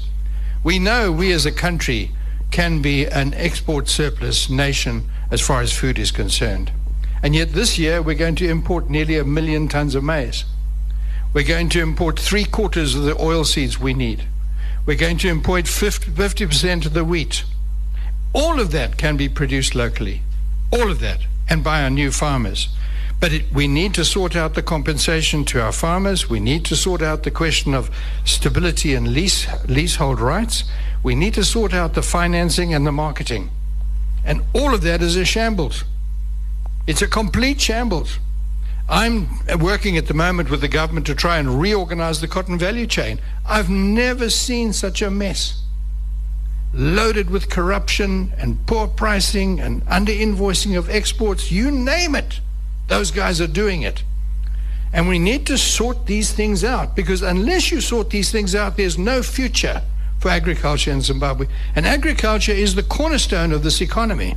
We know we as a country can be an export surplus nation as far as food is concerned. And yet this year we're going to import nearly a million tons of maize. We're going to import three quarters of the oil seeds we need. We're going to import 50, 50% of the wheat. All of that can be produced locally. All of that. And by our new farmers. But it, we need to sort out the compensation to our farmers. We need to sort out the question of stability and lease, leasehold rights. We need to sort out the financing and the marketing. And all of that is a shambles. It's a complete shambles. I'm working at the moment with the government to try and reorganize the cotton value chain. I've never seen such a mess. Loaded with corruption and poor pricing and under invoicing of exports, you name it. Those guys are doing it. And we need to sort these things out because unless you sort these things out, there's no future for agriculture in Zimbabwe. And agriculture is the cornerstone of this economy.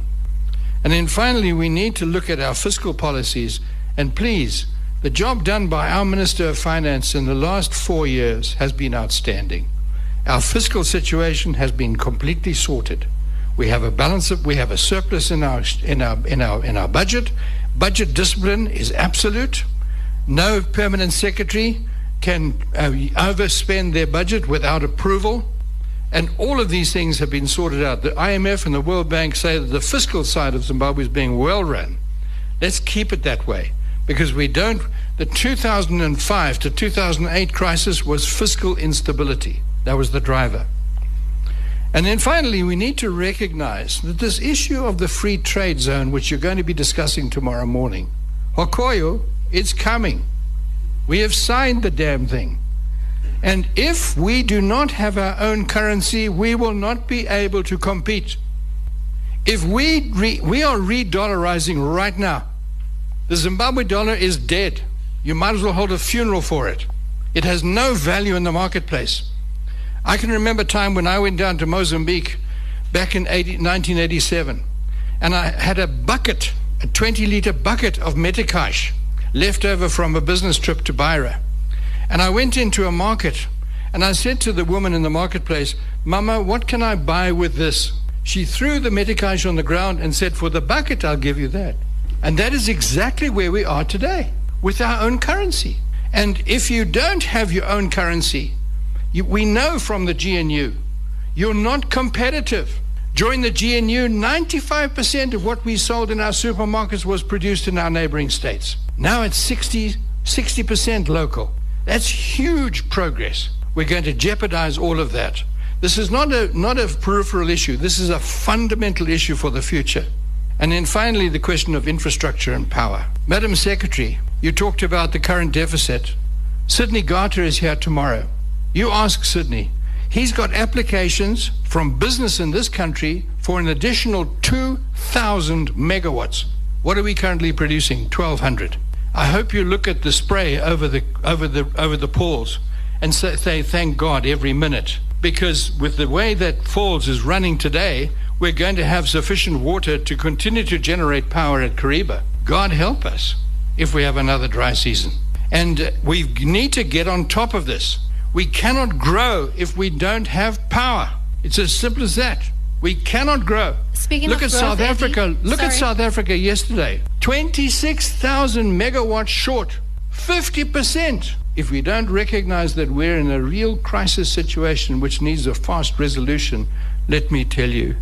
And then finally, we need to look at our fiscal policies. And please, the job done by our Minister of Finance in the last four years has been outstanding. Our fiscal situation has been completely sorted. We have a balance of, we have a surplus in our in our in our in our budget, Budget discipline is absolute. No permanent secretary can uh, overspend their budget without approval. And all of these things have been sorted out. The IMF and the World Bank say that the fiscal side of Zimbabwe is being well run. Let's keep it that way because we don't. The 2005 to 2008 crisis was fiscal instability. That was the driver. And then finally, we need to recognize that this issue of the free trade zone, which you're going to be discussing tomorrow morning, Hokoyo, it's coming. We have signed the damn thing. And if we do not have our own currency, we will not be able to compete. If we, re, we are re dollarizing right now, the Zimbabwe dollar is dead. You might as well hold a funeral for it. It has no value in the marketplace. I can remember a time when I went down to Mozambique back in 80, 1987, and I had a bucket, a 20 liter bucket of meticais left over from a business trip to Beira. And I went into a market and I said to the woman in the marketplace, Mama, what can I buy with this? She threw the meticais on the ground and said, For the bucket, I'll give you that. And that is exactly where we are today with our own currency. And if you don't have your own currency, you, we know from the GNU, you're not competitive. During the GNU, 95% of what we sold in our supermarkets was produced in our neighboring states. Now it's 60, 60% local. That's huge progress. We're going to jeopardize all of that. This is not a, not a peripheral issue. This is a fundamental issue for the future. And then finally, the question of infrastructure and power. Madam Secretary, you talked about the current deficit. Sydney Gata is here tomorrow. You ask Sydney. He's got applications from business in this country for an additional 2,000 megawatts. What are we currently producing? 1,200. I hope you look at the spray over the over the over the pools and say, say thank God every minute because with the way that falls is running today, we're going to have sufficient water to continue to generate power at Kariba. God help us if we have another dry season. And we need to get on top of this. We cannot grow if we don't have power. It's as simple as that. We cannot grow. Speaking look of at growth, South Africa. Look at. South Africa yesterday. 26,000 megawatts short. 50%. If we don't recognize that we're in a real crisis situation which needs a fast resolution, let me tell you,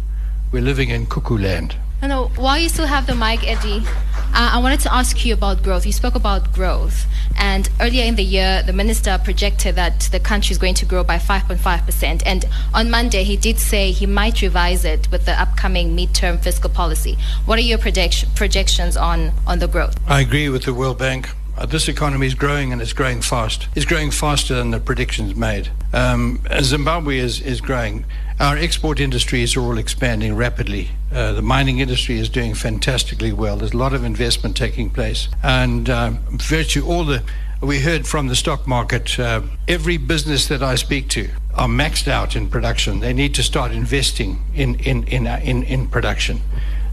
we're living in cuckoo land. No, no, while you still have the mic, Eddie, uh, I wanted to ask you about growth. You spoke about growth, and earlier in the year, the minister projected that the country is going to grow by 5.5%. And on Monday, he did say he might revise it with the upcoming midterm fiscal policy. What are your project- projections on, on the growth? I agree with the World Bank. Uh, this economy is growing and it's growing fast. It's growing faster than the predictions made. Um, Zimbabwe is, is growing. Our export industries are all expanding rapidly. Uh, the mining industry is doing fantastically well. There's a lot of investment taking place. And um, virtue all the, we heard from the stock market, uh, every business that I speak to are maxed out in production. They need to start investing in, in, in, uh, in, in production.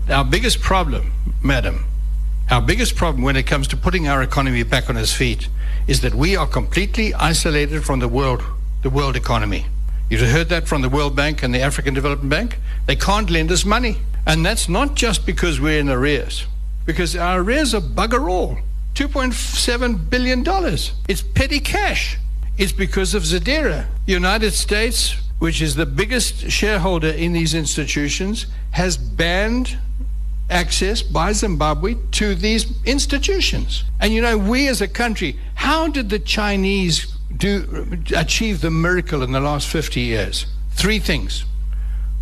Our biggest problem, madam, our biggest problem when it comes to putting our economy back on its feet is that we are completely isolated from the world, the world economy. You've heard that from the World Bank and the African Development Bank. They can't lend us money. And that's not just because we're in arrears, because our arrears are bugger all. $2.7 billion. It's petty cash. It's because of ZDERA. United States, which is the biggest shareholder in these institutions, has banned access by Zimbabwe to these institutions. And you know, we as a country, how did the Chinese do achieve the miracle in the last 50 years? Three things.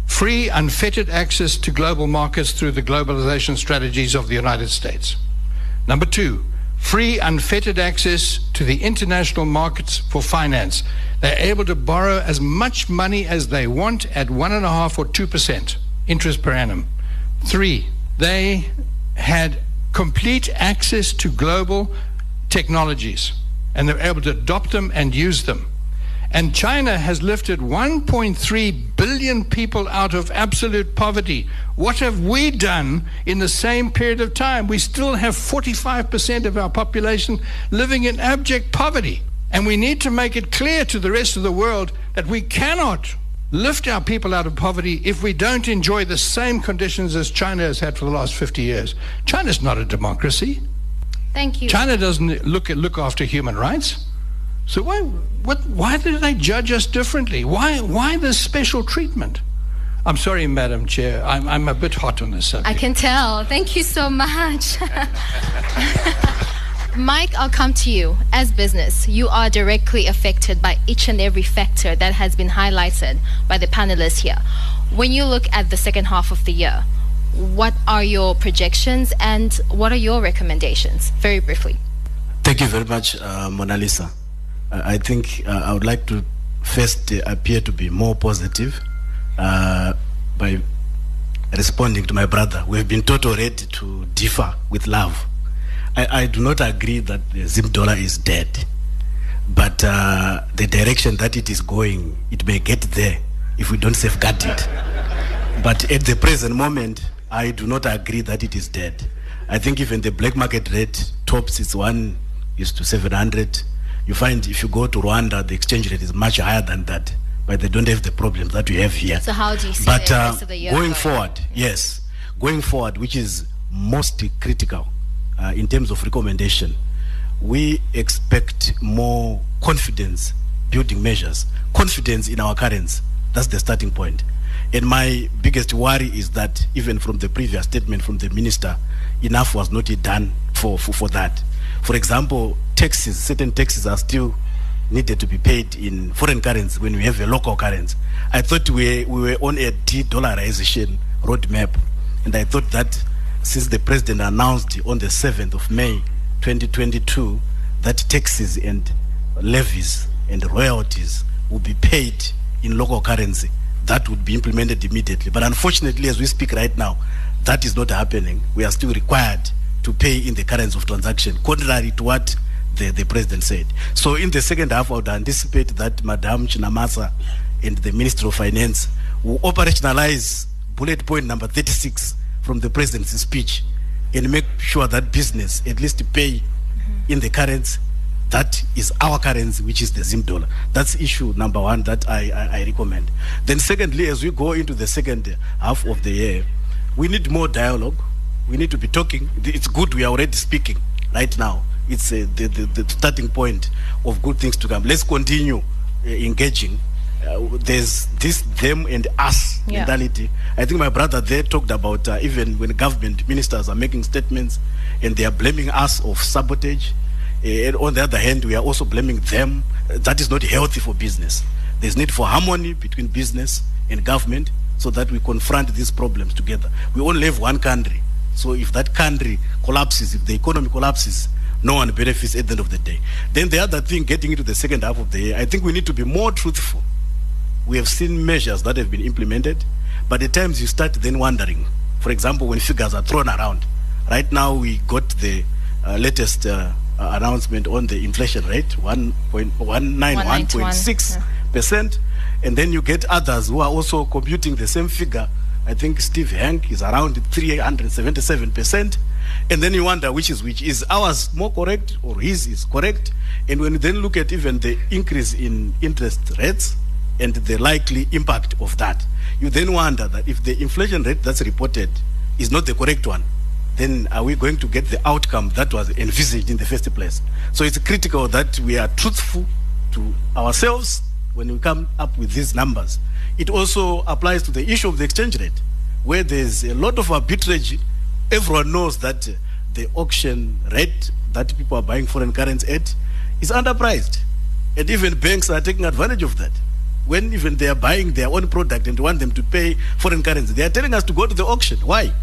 Free, unfettered access to global markets through the globalization strategies of the United States. Number two, free, unfettered access to the international markets for finance. They're able to borrow as much money as they want at one and a half or two percent interest per annum. Three, they had complete access to global technologies and they're able to adopt them and use them. And China has lifted 1.3 billion people out of absolute poverty. What have we done in the same period of time? We still have 45% of our population living in abject poverty. And we need to make it clear to the rest of the world that we cannot lift our people out of poverty if we don't enjoy the same conditions as China has had for the last 50 years. China's not a democracy. Thank you. China doesn't look at, look after human rights. So why what why do they judge us differently? Why why this special treatment? I'm sorry, Madam Chair. I'm, I'm a bit hot on this subject. I can tell. Thank you so much. Mike, I'll come to you. As business, you are directly affected by each and every factor that has been highlighted by the panelists here. When you look at the second half of the year, what are your projections and what are your recommendations? Very briefly. Thank you very much, uh, Mona Lisa. Uh, I think uh, I would like to first uh, appear to be more positive uh, by responding to my brother. We've been taught already to differ with love. I, I do not agree that the Zim dollar is dead, but the direction that it is going, it may get there if we don't safeguard it. But at the present moment, I do not agree that it is dead. I think even the black market rate tops its one is to 700. You find if you go to Rwanda, the exchange rate is much higher than that, but they don't have the problems that we have here. So how do you see But the uh, rest of the year going forward, yes, going forward, which is most critical uh, in terms of recommendation, we expect more confidence building measures, confidence in our currency. That's the starting point. And my biggest worry is that even from the previous statement from the minister, enough was not done for, for, for that. For example, taxes, certain taxes are still needed to be paid in foreign currency when we have a local currency. I thought we, we were on a de-dollarization roadmap, and I thought that since the president announced on the 7th of May 2022 that taxes and levies and royalties will be paid in local currency, that would be implemented immediately. But unfortunately, as we speak right now, that is not happening. We are still required to pay in the currency of transaction, contrary to what the, the president said. So in the second half, I would anticipate that Madam Chinamasa and the Minister of Finance will operationalize bullet point number 36 from the president's speech and make sure that business at least pay mm-hmm. in the currency that is our currency, which is the Zim dollar. That's issue number one that I, I, I recommend. Then secondly, as we go into the second half of the year, we need more dialogue. We need to be talking. It's good we are already speaking right now. It's uh, the, the, the starting point of good things to come. Let's continue uh, engaging uh, there's this them and us Yeah. mentality. I think my brother there talked about uh, even when government ministers are making statements and they are blaming us of sabotage. Uh, and on the other hand, we are also blaming them. That is not healthy for business. There's need for harmony between business and government so that we confront these problems together. We only have one country. So if that country collapses, if the economy collapses, no one benefits at the end of the day. Then the other thing, getting into the second half of the year, I think we need to be more truthful. We have seen measures that have been implemented, but at times you start then wondering. For example, when figures are thrown around. Right now, we got the uh, latest uh, uh, announcement on the inflation rate, 1.191.6 percent, and then you get others who are also computing the same figure. I think Steve Hanke is around 377 percent. And then you wonder which is which. Is ours more correct or his is correct? And when you then look at even the increase in interest rates and the likely impact of that, you then wonder that if the inflation rate that's reported is not the correct one, then are we going to get the outcome that was envisaged in the first place? So it's critical that we are truthful to ourselves when we come up with these numbers. It also applies to the issue of the exchange rate, where there's a lot of arbitrage. Everyone knows that uh, the auction rate that people are buying foreign currency at is underpriced. And even banks are taking advantage of that. When even they are buying their own product and want them to pay foreign currency, they are telling us to go to the auction. Why?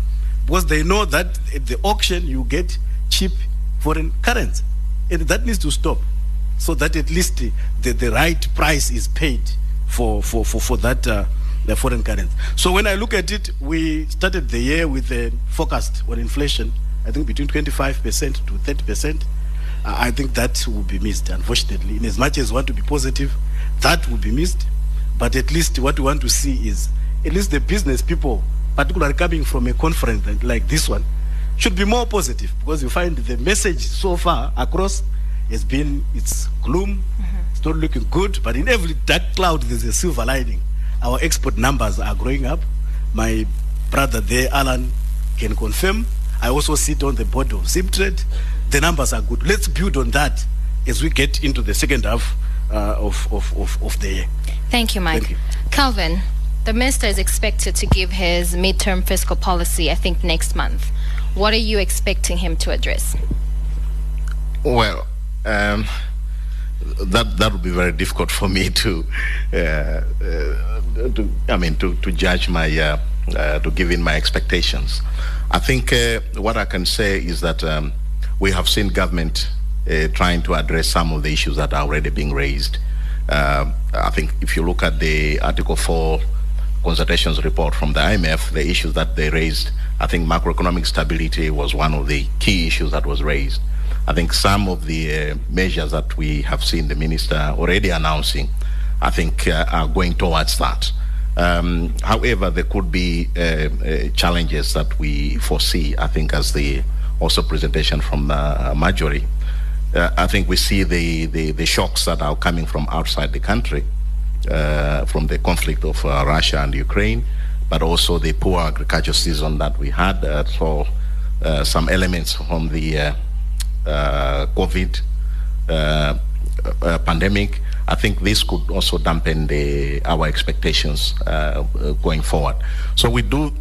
Because they know that at the auction you get cheap foreign currency. And that needs to stop so that at least the, the, right price is paid for, for, for, for that uh, the foreign currency. So when I look at it, we started the year with a forecast on inflation, I think between 25% to 30%. Uh, I think that will be missed, unfortunately. In as much as we want to be positive, that will be missed. But at least what we want to see is at least the business people, particularly coming from a conference like- like this one, should be more positive because you find the message so far across has been it's gloom, it's not looking good, but in every dark cloud there's a silver lining. Our export numbers are growing up. My brother there, Alan, can confirm. I also sit on the board of ZimTrade. The numbers are good. Let's build on that as we get into the second half uh, of, of, of, of the year. Thank you, Mike. Thank you. Calvin, the minister is expected to give his midterm fiscal policy, I think, next month. What are you expecting him to address? Well, um, that that would be very difficult for me to, uh, uh, to I mean, to, to judge my, uh, uh, to give in my expectations. I think uh, what I can say is that um, we have seen government uh, trying to address some of the issues that are already being raised. I think if you look at the Article 4 consultations report from the IMF, the issues that they raised, I think macroeconomic stability was one of the key issues that was raised. I think some of the uh, measures that we have seen the minister already announcing, I think uh, are going towards that. Um, however, there could be uh, uh, challenges that we foresee. I think as the also presentation from Marjorie, uh, I think we see the, the, the shocks that are coming from outside the country, from the conflict of uh, Russia and Ukraine, but also the poor agricultural season that we had. Uh, so uh, some elements from the uh, uh, COVID uh, uh, pandemic. I think this could also dampen the, our expectations uh, uh, going forward. So we do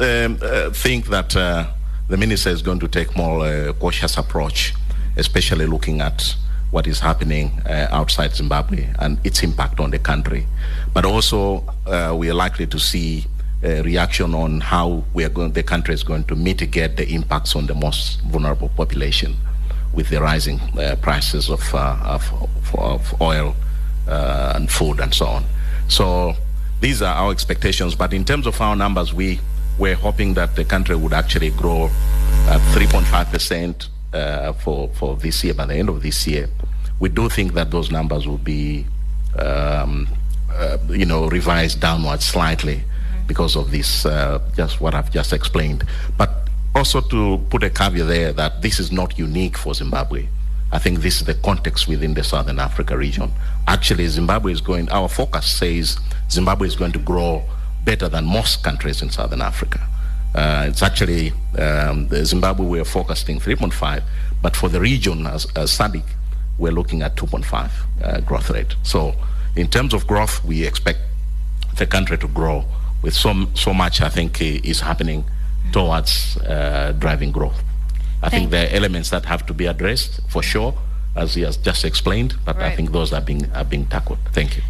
um, uh, think that uh, the minister is going to take more uh, cautious approach, especially looking at what is happening uh, outside Zimbabwe and its impact on the country. But also, uh, we are likely to see a reaction on how we are going, the country is going to mitigate the impacts on the most vulnerable population with the rising uh, prices of, uh, of, of oil uh, and food and so on. So these are our expectations. But in terms of our numbers, we were hoping that the country would actually grow at 3.5% uh, for, for this year, by the end of this year. We do think that those numbers will be, um, uh, you know, revised downwards slightly because of this, uh, just what I've just explained. But also to put a caveat there that this is not unique for Zimbabwe. I think this is the context within the Southern Africa region. Actually, Zimbabwe is going, our focus says Zimbabwe is going to grow better than most countries in Southern Africa. Uh, it's actually, um, the Zimbabwe we're focusing 3.5, but for the region as, as SADC, we're looking at 2.5 uh, growth rate. So in terms of growth, we expect the country to grow with so, so much, I think, is happening towards uh, driving growth. I Thank think there are elements that have to be addressed for sure, as he has just explained, but right. I think those are being, are being tackled. Thank you.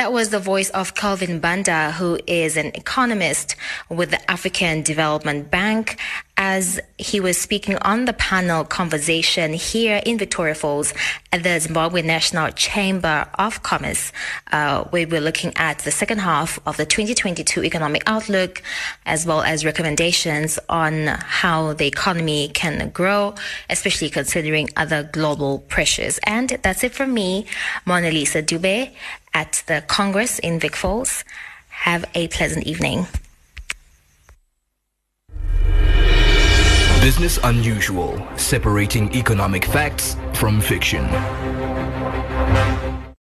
That was the voice of Kelvin Banda, who is an economist with the African Development Bank, as he was speaking on the panel conversation here in Victoria Falls at the Zimbabwe National Chamber of Commerce. Uh, we were looking at the second half of the 2022 economic outlook, as well as recommendations on how the economy can grow, especially considering other global pressures. And that's it from me, Mona Lisa Dube at the Congress in Vic Falls. Have a pleasant evening. Business Unusual, separating economic facts from fiction.